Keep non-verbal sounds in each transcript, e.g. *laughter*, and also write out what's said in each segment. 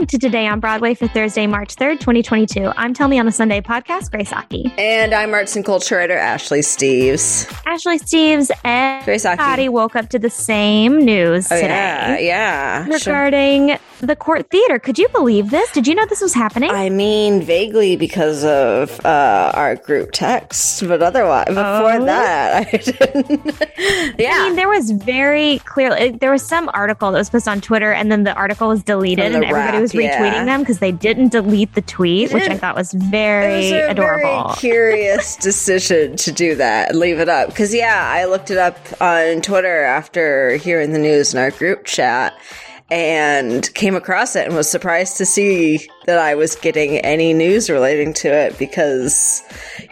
welcome to Today on Broadway for Thursday, March 3rd, 2022. I'm Tell Me on a Sunday podcast, Grace Aki. And I'm arts and culture writer Ashley Steves. Ashley Steves and Grace Aki. Patty woke up to the same news Oh, today yeah, yeah. Sure. regarding the Cort Theater. Could you believe this? Did you know this was happening? I mean, vaguely because of uh, our group text, but otherwise, before Oh. that, *laughs* I didn't. yeah. I mean, there was very clearly there was some article that was posted on Twitter, and then the article was deleted, and everybody wrap, was retweeting yeah. them because they didn't delete the tweet, which I thought was it very was a adorable. very curious *laughs* decision to do that and leave it up. Because, yeah, I looked it up on Twitter after hearing the news in our group chat and came across it and was surprised to see that I was getting any news relating to it because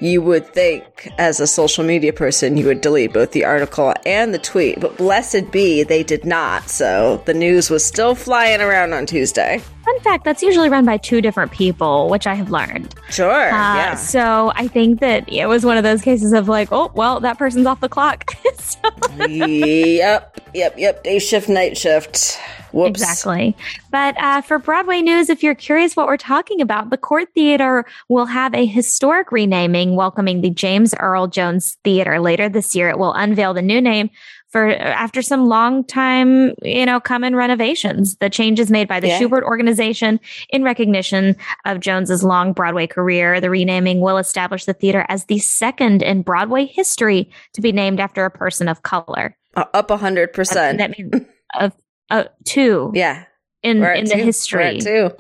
you would think, as a social media person, you would delete both the article and the tweet. But blessed be, they did not. So the news was still flying around on Tuesday. Fun fact: that's usually run by two different people, which I have learned. Sure. Uh, yeah. So I think that it was one of those cases of like, oh, well, that person's off the clock. *laughs* so, yep, yep, yep. Day shift, night shift. Whoops. exactly. But uh, for Broadway news, if you're curious what we're talking about, the Cort Theater will have a historic renaming welcoming the James Earl Jones Theater later this year. It will unveil the new name for after some long time, you know, coming renovations. The changes made by the Yeah. Shubert organization in recognition of Jones's long Broadway career. The renaming will establish the theater as the second in Broadway history to be named after a person of color. Uh, up a hundred percent. That means of uh, two Yeah. in in the two. History. at two.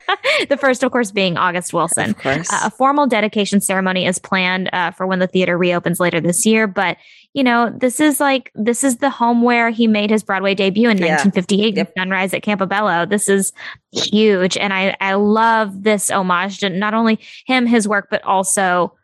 *laughs* the first, of course, being August Wilson. Of course. Uh, a formal dedication ceremony is planned uh, for when the theater reopens later this year. But you know, this is like this is the home where he made his Broadway debut in Yeah. 1958, Yep. Sunrise at Campobello. This is huge, and I I love this homage to not only him, his work, but also.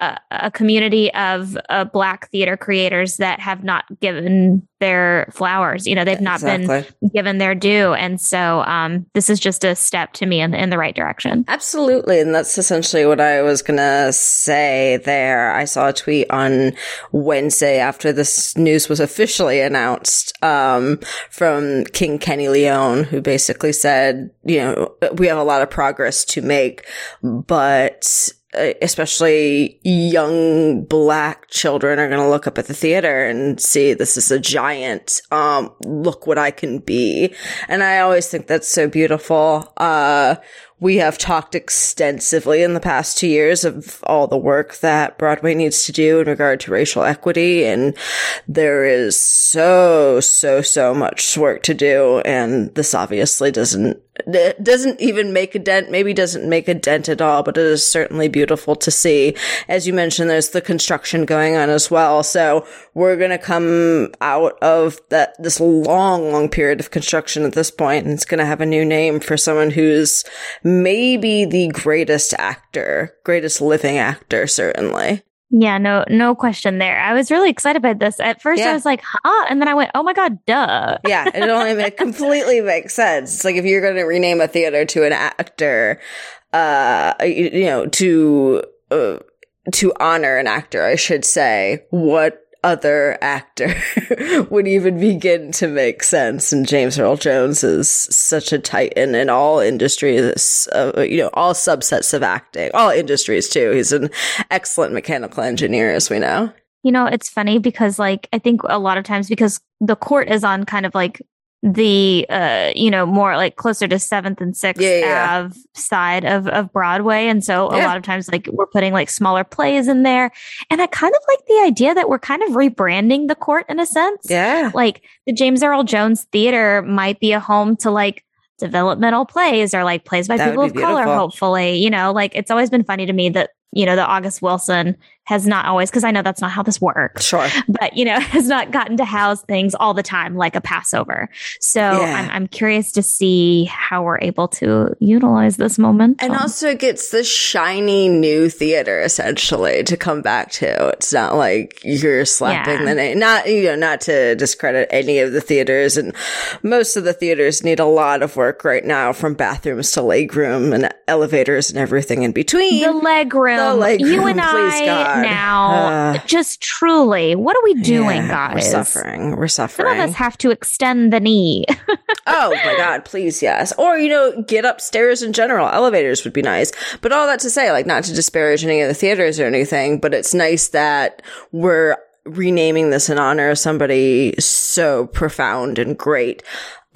A, a community of uh, black theater creators that have not given their flowers. You know, they've not been given their due. And so um, this is just a step to me in, in the right direction. Absolutely. And that's essentially what I was going to say there. I saw a tweet on Wednesday after this news was officially announced, um, from King Kenny Leon, who basically said, you know, we have a lot of progress to make, but especially young black children are going to look up at the theater and see this is a giant um look what i can be and i always think that's so beautiful uh we have talked extensively in the past two years of all the work that Broadway needs to do in regard to racial equity. And there is so, so, so much work to do. And this obviously doesn't, it doesn't even make a dent, maybe doesn't make a dent at all, but it is certainly beautiful to see. As you mentioned, there's the construction going on as well. So we're going to come out of that, this long, long period of construction at this point, and it's going to have a new name for someone who's maybe the greatest actor, greatest living actor, certainly. Yeah, no, no question there. I was really excited by this. At first, Yeah. I was like, "huh," and then I went, "Oh my god, duh!" Yeah, it only make, completely *laughs* makes sense. It's like if you're going to rename a theater to an actor, uh, you, you know, to uh, to honor an actor, I should say. What other actor *laughs* would even begin to make sense? And James Earl Jones is such a titan in all industries, uh, you know, all subsets of acting, all industries too. He's an excellent mechanical engineer, as we know. You know, it's funny because, like, I think a lot of times because the Cort is on kind of like the uh you know more like closer to seventh and sixth Yeah, yeah, Ave side of of Broadway. And so a lot of times like we're putting like smaller plays in there. And I kind of like the idea that we're kind of rebranding the Cort in a sense. Yeah. like the James Earl Jones Theater might be a home to like developmental plays or like plays by That people of color, hopefully. You know, like it's always been funny to me that, you know, the August Wilson has not always, because I know that's not how this works, Sure. but, you know, *laughs* has not gotten to house things all the time like a Passover. So Yeah. I'm, I'm curious to see how we're able to utilize this moment. And also it gets the shiny new theater essentially to come back to. It's not like you're slapping Yeah. the name. Not you know, not to discredit any of the theaters and most of the theaters need a lot of work right now from bathrooms to legroom and elevators and everything in between. the leg room. The leg you and please, I God. Right now. Uh, just truly, what are we doing, yeah, guys? We're suffering. We're suffering. Some of us have to extend the knee. *laughs* oh my God, please, yes. Or, you know, get upstairs in general. Elevators would be nice. But all that to say, like, not to disparage any of the theaters or anything, but it's nice that we're renaming this in honor of somebody so profound and great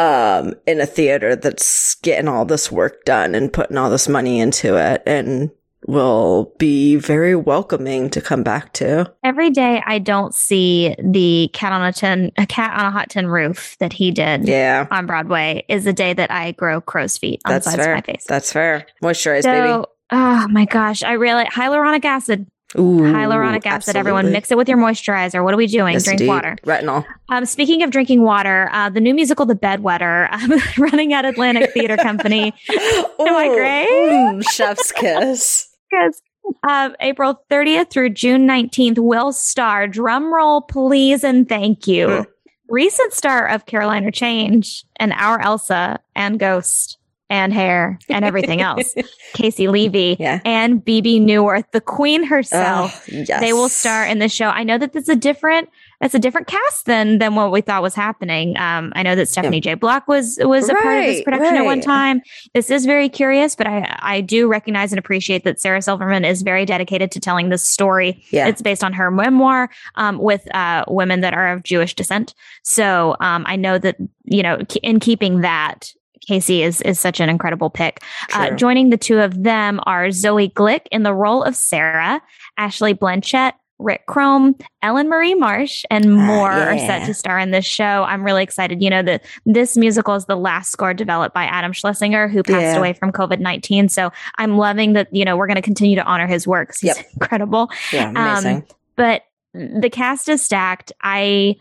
um, in a theater that's getting all this work done and putting all this money into it and will be very welcoming to come back to. Every day I don't see the cat on a tin a cat on a hot tin roof that he did yeah. on Broadway is the day that I grow crow's feet on That's the sides fair. of my face. That's fair. Moisturize, so, baby. Oh my gosh. I really hyaluronic acid Ooh, hyaluronic acid. absolutely. Everyone, mix it with your moisturizer. What are we doing? Yes, Drink indeed. water. Retinol. Um, speaking of drinking water, uh, the new musical, The Bedwetter, *laughs* um, running at Atlantic Theater Company. *laughs* Am I great? mm, chef's kiss. Because uh, April 30th through June 19th will star, drum roll, please, and thank you. Recent star of Caroline, or Change and Our Elsa and Ghost and Hair and everything else, *laughs* Caissie Levy Yeah. and Bebe Neuwirth, the queen herself. Oh, yes. They will star in the show. I know that this is a different that's a different cast than than what we thought was happening. Um, I know that Stephanie J. Block was was a part of this Right, production at one time. This is very curious, but I I do recognize and appreciate that Sarah Silverman is very dedicated to telling this story. Yeah. It's based on her memoir um, with uh, women that are of Jewish descent. So um, I know that you know in keeping that. Caissie is is such an incredible pick. Uh, joining the two of them are Zoe Glick in the role of Sarah, Ashley Blanchet, Rick Crom, Ellyn Marie Marsh, and more are yeah. set to star in this show. I'm really excited. You know that this musical is the last score developed by Adam Schlesinger, who passed Yeah. away from COVID 19. So I'm loving that. You know we're going to continue to honor his work. 'cause He's Yep. *laughs* incredible yeah, amazing. but the cast is stacked. I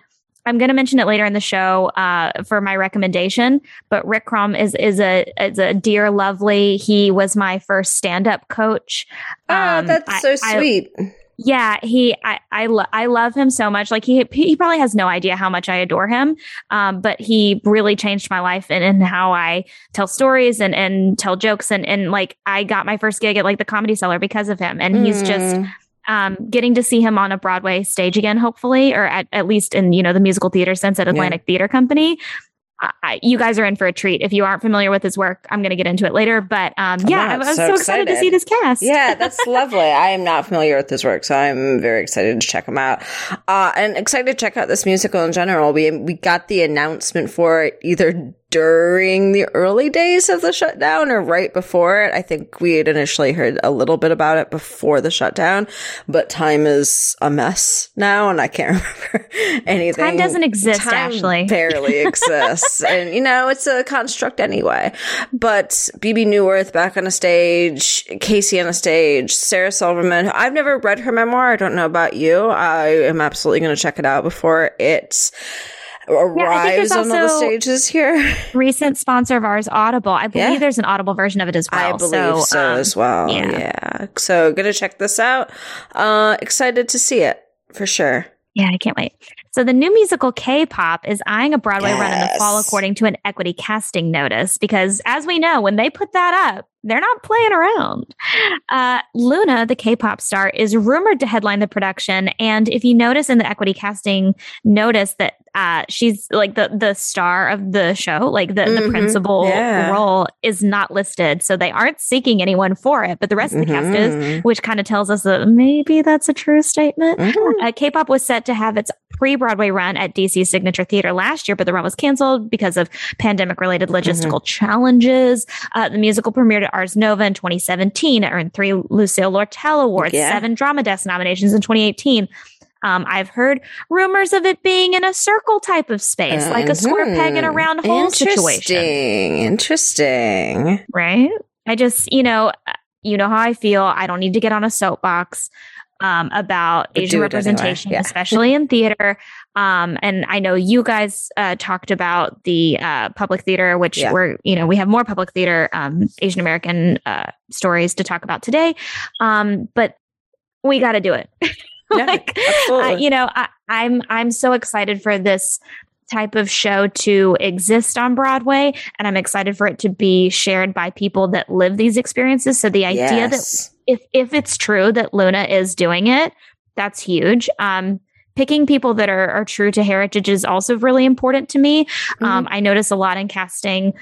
I'm going to mention it later in the show uh, for my recommendation. But Rick Crom is is a is a dear, lovely. He was my first stand up coach. oh, Um, that's I- so I- sweet. Yeah, he I I, lo- I love him so much. Like he he probably has no idea how much I adore him. Um, but he really changed my life and, and how I tell stories and and tell jokes and and like I got my first gig at like the Comedy Cellar because of him. And he's just Mm. um, getting to see him on a Broadway stage again, hopefully, or at, at least in you know the musical theater sense at Atlantic Theater Company. I, you guys are in for a treat. If you aren't familiar with his work, I'm going to get into it later. But um, yeah, not I was so so, excited. to see this cast. Yeah, *laughs* that's lovely. I am not familiar with his work, so I'm very excited to check him out. Uh, and excited to check out this musical in general. We we got the announcement for it either during the early days of the shutdown or right before it. I think we had initially heard a little bit about it before the shutdown, but time is a mess now, and I can't *laughs* remember anything. Time doesn't exist, Time Ashley. barely *laughs* exists, and you know it's a construct anyway. But Bebe Neuwirth back on a stage, Caissie on a stage, Sarah Silverman. I've never read her memoir. I don't know about you. I am absolutely going to check it out before it arrives there's on all the stages here. Recent sponsor of ours, Audible. I believe Yeah. there's an Audible version of it as well. I believe so, um, as well. yeah. Yeah. So gonna check this out. Uh, excited to see it for sure. Yeah, I can't wait. So the new musical K-pop is eyeing a Broadway run in the fall, according to an equity casting notice. Because as we know, when they put that up, they're not playing around. Uh, Luna, the K-pop star, is rumored to headline the production. And if you notice in the equity casting notice that uh, she's like the the star of the show, like the, the Mhm, principal yeah. role is not listed, so they aren't seeking anyone for it. But the rest of the cast is, Mhm. which kind of tells us that maybe that's a true statement. Mhm. Uh, K-pop was set to have its pre-Broadway run at DC Signature Theater last year, but the run was canceled because of pandemic-related logistical challenges. Uh, the musical premiered Ars Nova in 2017, It earned three Lucille Lortel Awards, Yeah. seven Drama Desk nominations in 2018. Um, I've heard rumors of it being in a circle type of space, like a square peg in a Mhm. round hole situation, Interesting. Interesting. right? I just, you know, uh, you know how I feel. I don't need to get on a soapbox um, about But Asian it anyway. representation, Yeah. especially in theater. Um, and I know you guys uh, talked about the uh, public theater, which Yeah. we're, you know, we have more public theater um, Asian American uh, stories to talk about today. Um, but we got to do it. *laughs* Like, uh, you know, I, I'm I'm so excited for this type of show to exist on Broadway, and I'm excited for it to be shared by people that live these experiences. So the idea that Yes. If if it's true that Luna is doing it, that's huge. Um, picking people that are, are true to heritage is also really important to me. Mm-hmm. Um, I notice a lot in casting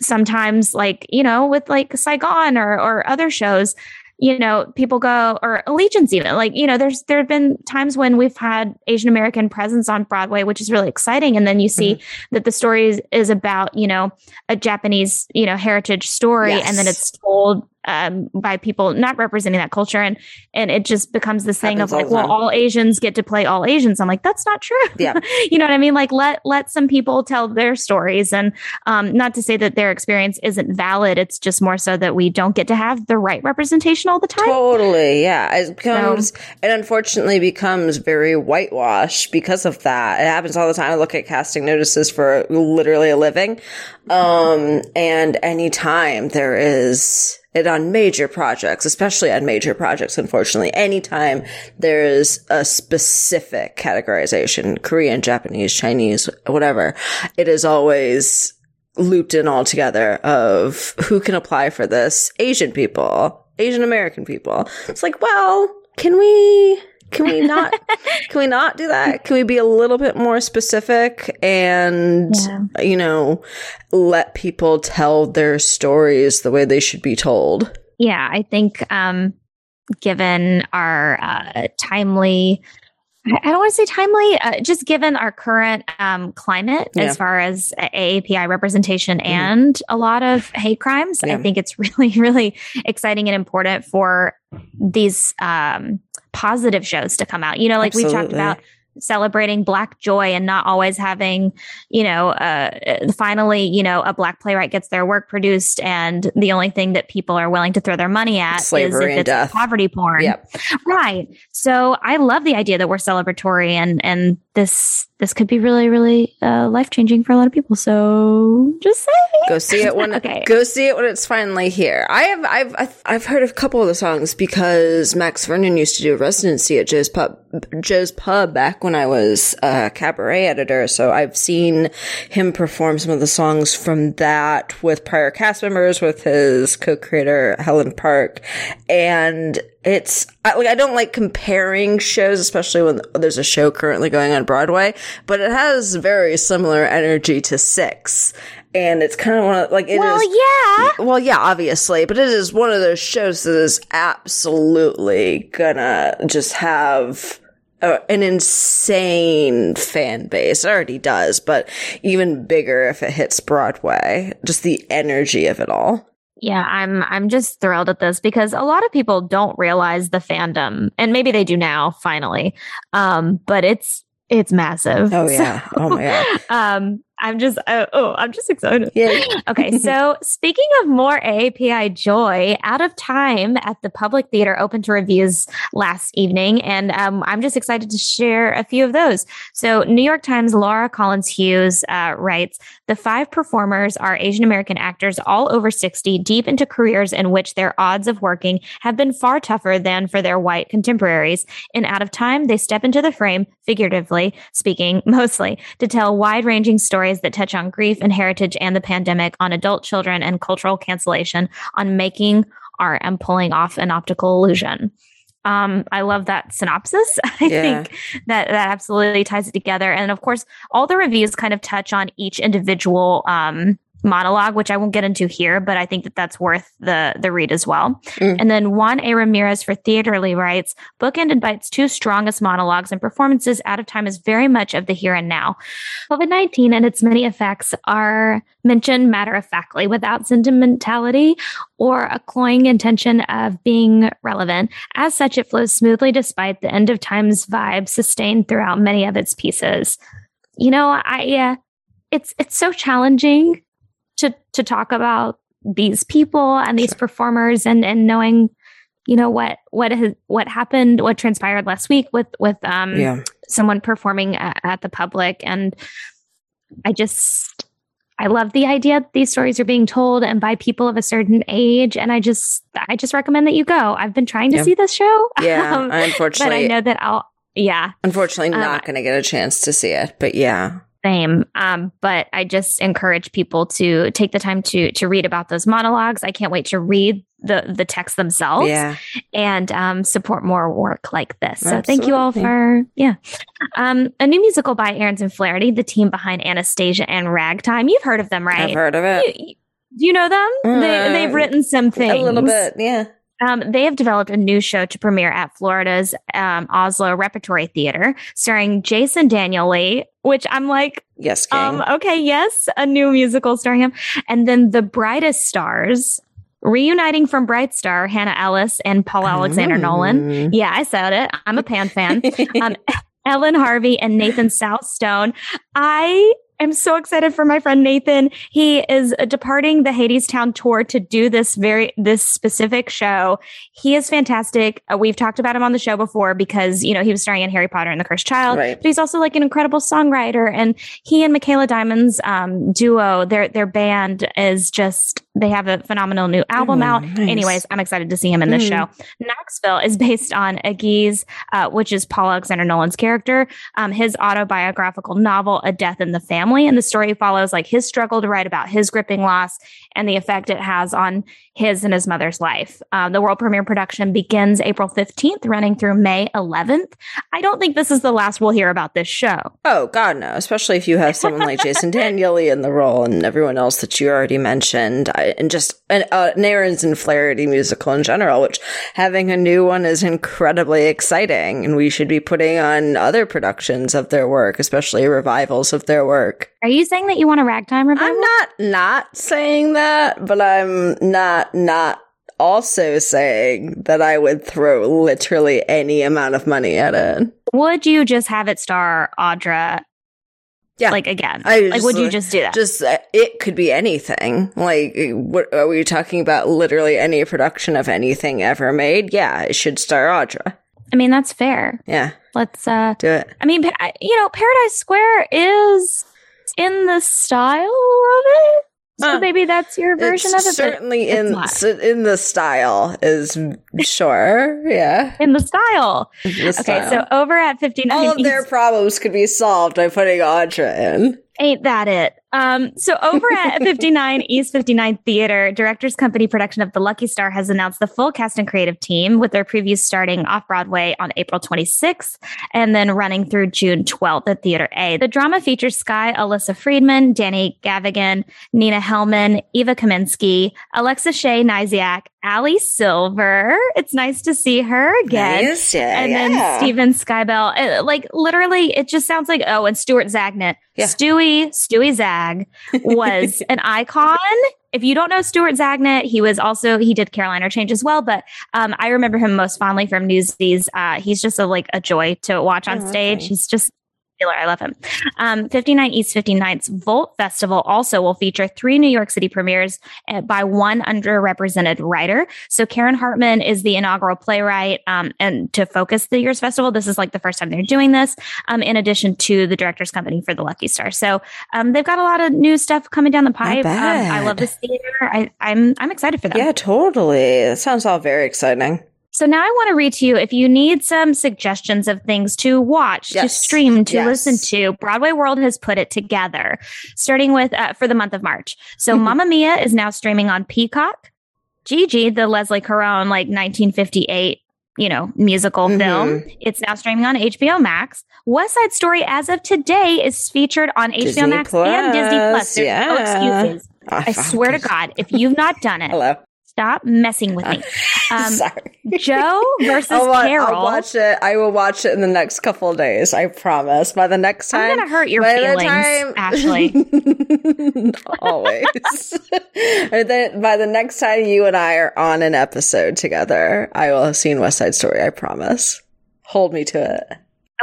sometimes like you know with like saigon or or other shows you know, people go or allegiance even like, you know, there's there have been times when we've had Asian American presence on Broadway, which is really exciting. And then you see mm-hmm. that the story is, is, about, you know, a Japanese, you know, heritage story yes. and then it's told um, by people not representing that culture, and and it just becomes this thing of like, well, all Asians get to play all Asians. I'm like, that's not true. Yeah, *laughs* you know what I mean? Like, let let some people tell their stories, and um, not to say that their experience isn't valid. It's just more so that we don't get to have the right representation all the time. Totally, yeah. It becomes so, it unfortunately becomes very whitewashed because of that. It happens all the time. I look at casting notices for literally a living, um, and anytime there is it on major projects, especially on major projects, unfortunately, anytime there's a specific categorization, Korean, Japanese, Chinese, whatever, it is always looped in all together of who can apply for this? Asian people, Asian American people. It's like, well, can we can we not *laughs* can we not do that? Can we be a little bit more specific and yeah. you know, let people tell their stories the way they should be told? Yeah, I think um given our uh, timely I don't want to say timely, uh, just given our current um, climate yeah. as far as AAPI representation mm. and a lot of hate crimes, yeah. I think it's *laughs* really, really exciting and important for these um, positive shows to come out. You know, like Absolutely. we talked about celebrating black joy and not always having you know uh, finally you know a black playwright gets their work produced and the only thing that people are willing to throw their money at Slavery is if it's poverty porn. Yep. right. So i love the idea that we're celebratory and and this this could be really really uh, life changing for a lot of people. So just say go see it when *laughs* okay. go see it when it's finally here. I have i've i've heard a couple of the songs because max vernon used to do a residency at joe's pub joe's pub back when i was a cabaret editor so i've seen him perform some of the songs from that with prior cast members with his co-creator helen park and it's I, like I don't like comparing shows, especially when there's a show currently going on Broadway, but it has very similar energy to Six, and it's kind of one of like it well, is, yeah. Well, yeah, obviously, but it is one of those shows that is absolutely gonna just have a, an insane fan base. It already does, but even bigger if it hits Broadway. Just the energy of it all. Yeah, I'm I'm just thrilled at this because a lot of people don't realize the fandom and maybe they do now finally. Um but it's it's massive. Oh yeah. So, oh my god. *laughs* Um I'm just, uh, oh, I'm just excited. Yeah. okay. *laughs* So speaking of more AAPI joy, Out of Time at the Public Theater open to reviews last evening. And um, I'm just excited to share a few of those. So New York Times Laura Collins Hughes uh, writes, the five performers are Asian American actors all over 60, deep into careers in which their odds of working have been far tougher than for their white contemporaries. In Out of Time, they step into the frame, figuratively speaking, *laughs* mostly, to tell wide ranging stories stories that touch on grief and heritage and the pandemic, on adult children and cultural cancellation, on making art and pulling off an optical illusion. Um, I love that synopsis. *laughs* I yeah. think that that absolutely ties it together. And of course, all the reviews kind of touch on each individual um, monologue, which I won't get into here, but I think that that's worth the the read as well. Mm. And then Juan A. Ramirez for Theaterly writes, bookended by its two strongest monologues and performances, Out of Time is very much of the here and now. COVID 19 and its many effects are mentioned matter of factly without sentimentality or a cloying intention of being relevant. As such, it flows smoothly despite the end of times vibe sustained throughout many of its pieces. You know, I, yeah, it's, it's so challenging to to talk about these people and these performers and and knowing you know what what has what happened what transpired last week with with um yeah. someone performing at, at, the public. And i just i love the idea that these stories are being told and by people of a certain age. And i just i just recommend that you go. I've been trying to yeah. see this show. Yeah *laughs* um, unfortunately but i know that i'll yeah. Unfortunately not uh, going to get a chance to see it but yeah Same. Um, but I just encourage people to take the time to to read about those monologues. I can't wait to read the the text themselves Yeah. and um, support more work like this. So thank you all for yeah. Um, a new musical by Ahrens and Flaherty, the team behind Anastasia and Ragtime. You've heard of them, right? I've heard of it. You- do you know them? they, Uh, they've written some things. A little bit, yeah. Um, they have developed a new show to premiere at Florida's um, Asolo Repertory Theater, starring Jason Danieley, which I'm like, Yes, King. um, okay, yes, a new musical starring him. And then the brightest stars, reuniting from Bright Star, Hannah Elless and Paul Alexander Nolan. Yeah, I said it. I'm a Pan fan. *laughs* Um, Ellen Harvey and Nathan Salstone. I am so excited for my friend Nathan. He is departing the Hadestown tour to do this very this specific show. He is fantastic. Uh, we've talked about him on the show before because you know he was starring in Harry Potter and the Cursed Child, Right. but he's also like an incredible songwriter. And he and Michaela Diamond's um, duo, their their band is just they have a phenomenal new album Oh, out. nice. Anyways, I'm excited to see him in this Mm. show. Knoxville is *laughs* based on Agee's, uh, which is Paul Alexander Nolan's character, um, his autobiographical novel, A Death in the Family. And the story follows like his struggle to write about his gripping loss and the effect it has on his and his mother's life. Um, the world premiere production begins April 15th, running through May 11th. I don't think this is the last we'll hear about this show. Oh God, no! Especially if you have someone like Jason *laughs* Danieley in the role and everyone else that you already mentioned, I, and just an uh, Ahrens and Flaherty musical in general. Which having a new one is incredibly exciting, and we should be putting on other productions of their work, especially revivals of their work. Are you saying that you want a ragtime revival? I'm not not saying that, but I'm not not also saying that I would throw literally any amount of money at it. Would you just have it star Audra? Yeah. Like again? I like, just, would you just do that? Just uh, it could be anything. Like, what are we talking about? Literally any production of anything ever made? Yeah, it should star Audra. I mean, that's fair. Yeah, Let's, uh, do it. I mean, you know, Paradise Square is in the style of it. So maybe that's your version it's of it. certainly in in the style is sure. Yeah, in the style. the Okay, style. so over at 59 all of their problems could be solved by putting Audra in. Ain't that it? Um, so over at *laughs* 59 East 59 Theater, Directors Company production of The Lucky Star has announced the full cast and creative team with their previews starting off Broadway on April 26th and then running through June 12th at Theater A. The drama features Skye Alyssa Friedman, Danny Gavigan, Nina Hellman, Eva Kaminsky, Alexa Shea Niziak, Ali Silver. It's nice to see her again Nice, yeah, and yeah. then Steven Skybell. Uh, Like literally, it just sounds like oh, and Stuart Zagnit. Yeah. Stewie Stewie Zag *laughs* was an icon. If you don't know Stuart Zagnit, he was also he did Caroline, or Change as well. But um, I remember him most fondly from Newsies. Uh, he's just a, like a joy to watch on Oh, stage. okay. He's just killer. I love him. Um, 59 East 59's Volt Festival also will feature three New York City premieres uh, by one underrepresented writer. So Karen Hartman is the inaugural playwright, um, and to focus the year's festival, this is like the first time they're doing this. Um, in addition to the director's company for the Lucky Star, so um, they've got a lot of new stuff coming down the pipe. Um, I love this theater. I, I'm I'm excited for that. Yeah, totally. That sounds all very exciting. So now I want to read to you if you need some suggestions of things to watch, to stream, to Yes. listen to. Broadway World has put it together, starting with uh, for the month of March. So Mhm. Mamma Mia is now streaming on Peacock. Gigi, the Leslie Caron like 1958, you know, musical Mhm. film, it's now streaming on HBO Max. West Side Story, as of today, is featured on HBO Disney Max and Disney Plus. Plus, There's no yeah. excuses. I swear to God, if you've not done it, *laughs* Hello. Stop messing with me. *laughs* Um, Sorry. Joe versus I'll, wa- Carol. I'll watch it. I will watch it in the next couple of days. I promise. By the next time, I'm gonna hurt your by the feelings, time- *laughs* Ashley. *laughs* Always. then by the next time you and I are on an episode together, I will have seen West Side Story. I promise. Hold me to it.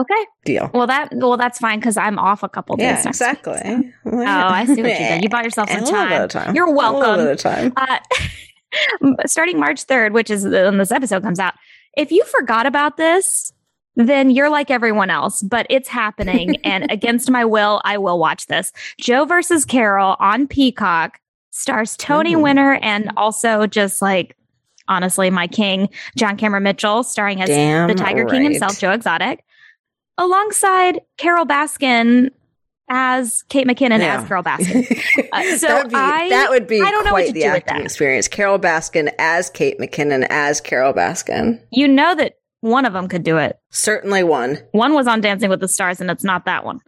Okay. Deal. Well, that well, that's fine because I'm off a couple days. Yeah, next week. exactly. Oh, I see what you did. You bought yourself some A little time. time. You're A little welcome. bit of time. Uh, starting March 3rd, which is when this episode comes out. If you forgot about this, then you're like everyone else, but it's happening. *laughs* and against my will, I will watch this. Joe versus Carol on Peacock stars Tony Ooh. Winner and also just like, honestly, my king, John Cameron Mitchell, starring as Damn the Tiger King himself, Joe Exotic, alongside Carole Baskin as Kate McKinnon Yeah. as Carole Baskin. *laughs* Uh, so that would be, I that would be I don't know quite what to the do with acting that. experience. Carole Baskin as Kate McKinnon as Carole Baskin. You know that one of them could do it. Certainly one. One was on Dancing with the Stars, and it's not that one.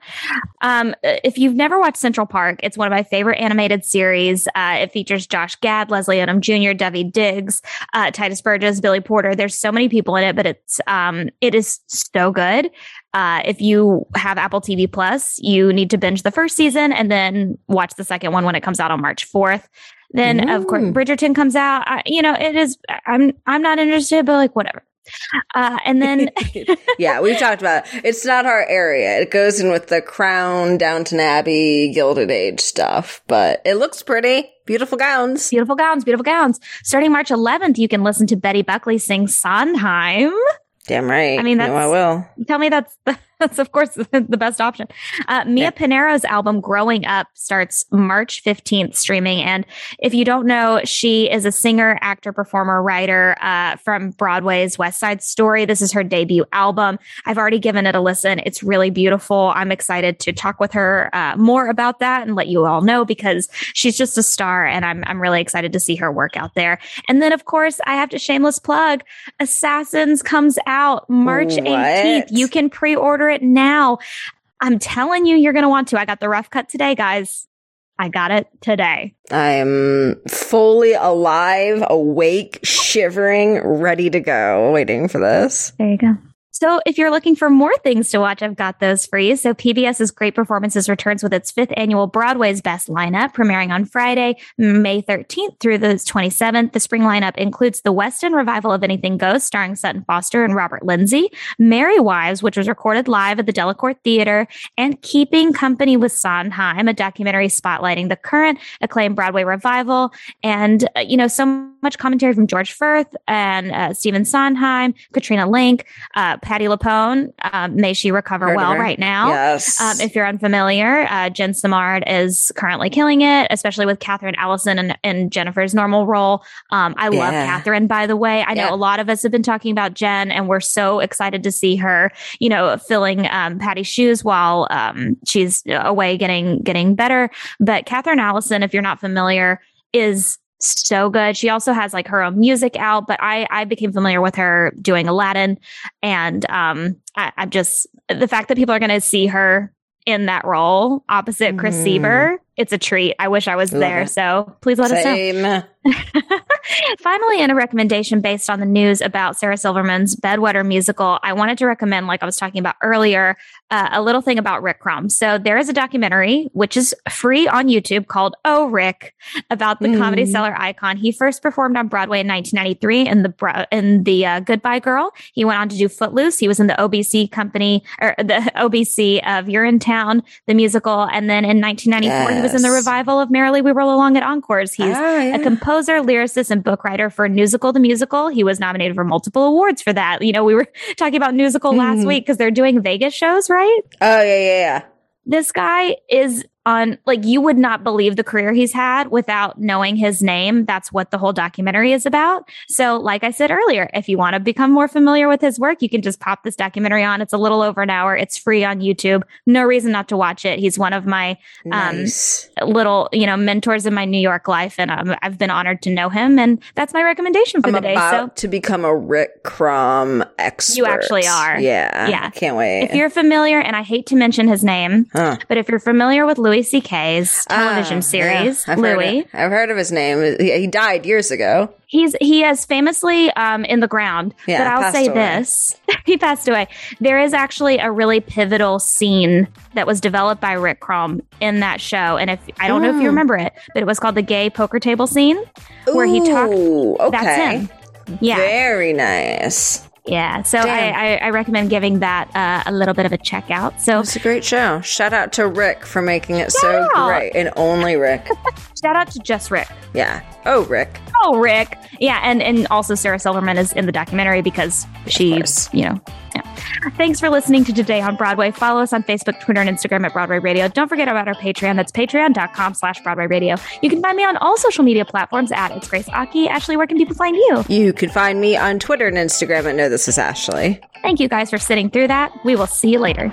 Um, if you've never watched Central Park, it's one of my favorite animated series. Uh, it features Josh Gad, Leslie Odom Jr., Daveed Diggs, uh, Tituss Burgess, Billy Porter. There's so many people in it, but it's um, it is so good. Uh, if you have Apple TV Plus, you need to binge the first season and then watch the second one when it comes out on March 4th. Then, of course, Mm. Bridgerton comes out. I, you know, it is. I'm I'm not interested, but like whatever. Uh, and then *laughs* yeah, we've talked about it. It's not our area. It goes in with the Crown, Downton Abbey, Gilded Age stuff, but it looks pretty. Beautiful gowns. Beautiful gowns, beautiful gowns. Starting March 11th, you can listen to Betty Buckley sing Sondheim. Damn right. I mean, No, I will. Tell me that's that's of course *laughs* the best option. Uh, Mia Yeah. Pinero's album "Growing Up" starts March fifteenth streaming, and if you don't know, she is a singer, actor, performer, writer uh, from Broadway's West Side Story. This is her debut album. I've already given it a listen. It's really beautiful. I'm excited to talk with her uh, more about that and let you all know because she's just a star, and I'm I'm really excited to see her work out there. And then, of course, I have to shameless plug Assassins comes out March? 18th. You can pre order it now. I'm telling you, you're going to want to. I got the rough cut today, guys. I got it today. I'm fully alive, awake, shivering, ready to go, waiting for this. There you go. So, if you're looking for more things to watch, I've got those for you. So, PBS's Great Performances returns with its fifth annual Broadway's Best lineup, premiering on Friday, May 13th through the 27th. The spring lineup includes the West End revival of Anything Goes, starring Sutton Foster and Robert Lindsay, Merry Wives, which was recorded live at the Delacorte Theater, and Keeping Company with Sondheim, a documentary spotlighting the current acclaimed Broadway revival. And, uh, you know, so much commentary from George Furth and uh, Stephen Sondheim, Katrina Lenk, uh, Patti LuPone. Um, may she recover Heard well right now. Yes. Um, if you're unfamiliar, uh, Jen Simard is currently killing it, especially with Kathryn Allison and, and Jennifer's normal role. Um, I love Kathryn, by the way. I know a lot of us have been talking about Jen, and we're so excited to see her, you know, filling um, Patti's shoes while um, she's away getting getting better. But Kathryn Allison, if you're not familiar, is so good. She also has like her own music out, but I I became familiar with her doing Aladdin, and um I, I'm just the fact that people are going to see her in that role opposite Chris Mhm. Sieber. It's a treat. I wish I was Love there. it. So please let us know. *laughs* Finally, in a recommendation based on the news about Sarah Silverman's Bedwetter musical, I wanted to recommend, like I was talking about earlier, uh, a little thing about Rick Crom. So there is a documentary which is free on YouTube called "Oh Rick" about the comedy Mm. cellar icon. He first performed on Broadway in 1993 in the in the uh, Goodbye Girl. He went on to do Footloose. He was in the OBC company or the *laughs* OBC of Urinetown, the musical, and then in 1994 he was in the revival of Merrily We Roll Along at Encores. He's Ah, yeah. a composer, lyricist, and book writer for Musical the Musical. He was nominated for multiple awards for that. You know, we were *laughs* talking about Musical last Mhm. week because they're doing Vegas shows, right? Oh yeah, yeah, yeah. This guy is on, like, you would not believe the career he's had without knowing his name. That's what the whole documentary is about. So, like I said earlier, if you want to become more familiar with his work, you can just pop this documentary on. It's a little over an hour. It's free on YouTube. No reason not to watch it. He's one of my Um, little, you know, mentors in my New York life, and um, I've been honored to know him. And that's my recommendation for I'm the day. about So to become a Rick Crom expert. You actually are. Yeah. Yeah. Can't wait. if you're familiar, and I hate to mention his name, Huh. but if you're familiar with Louis C.K.'s television Ah, series, yeah. I've heard Louis, of- I've heard of his name. He, died years ago. he's he is famously um, in the ground. Yeah, but I'll say away. this: *laughs* he passed away. There is actually a really pivotal scene that was developed by Rick Crom in that show, and if I don't know if you Hmm. remember it, but it was called the gay poker table scene. Where he talked- Ooh, Okay. That's him. Yeah. Very nice. Yeah, so I, I, I recommend giving that uh, a little bit of a check out. So It's a great show. Shout out to Rick for making it so out. great. And only Rick. *laughs* shout out to just Rick. yeah. Oh, Rick. Oh, Rick. Yeah, and and also Sarah Silverman is in the documentary because she, course. you know. Yeah. Thanks for listening to Today on Broadway. Follow us on Facebook, Twitter, and Instagram at Broadway Radio. Don't forget about our Patreon. That's patreon.com slash Broadway Radio. You can find me on all social media platforms at It's Grace Aki. Ashley, where can people find you? You can find me on Twitter and Instagram at No This Is Ashley. Thank you guys for sitting through that. We will see you later.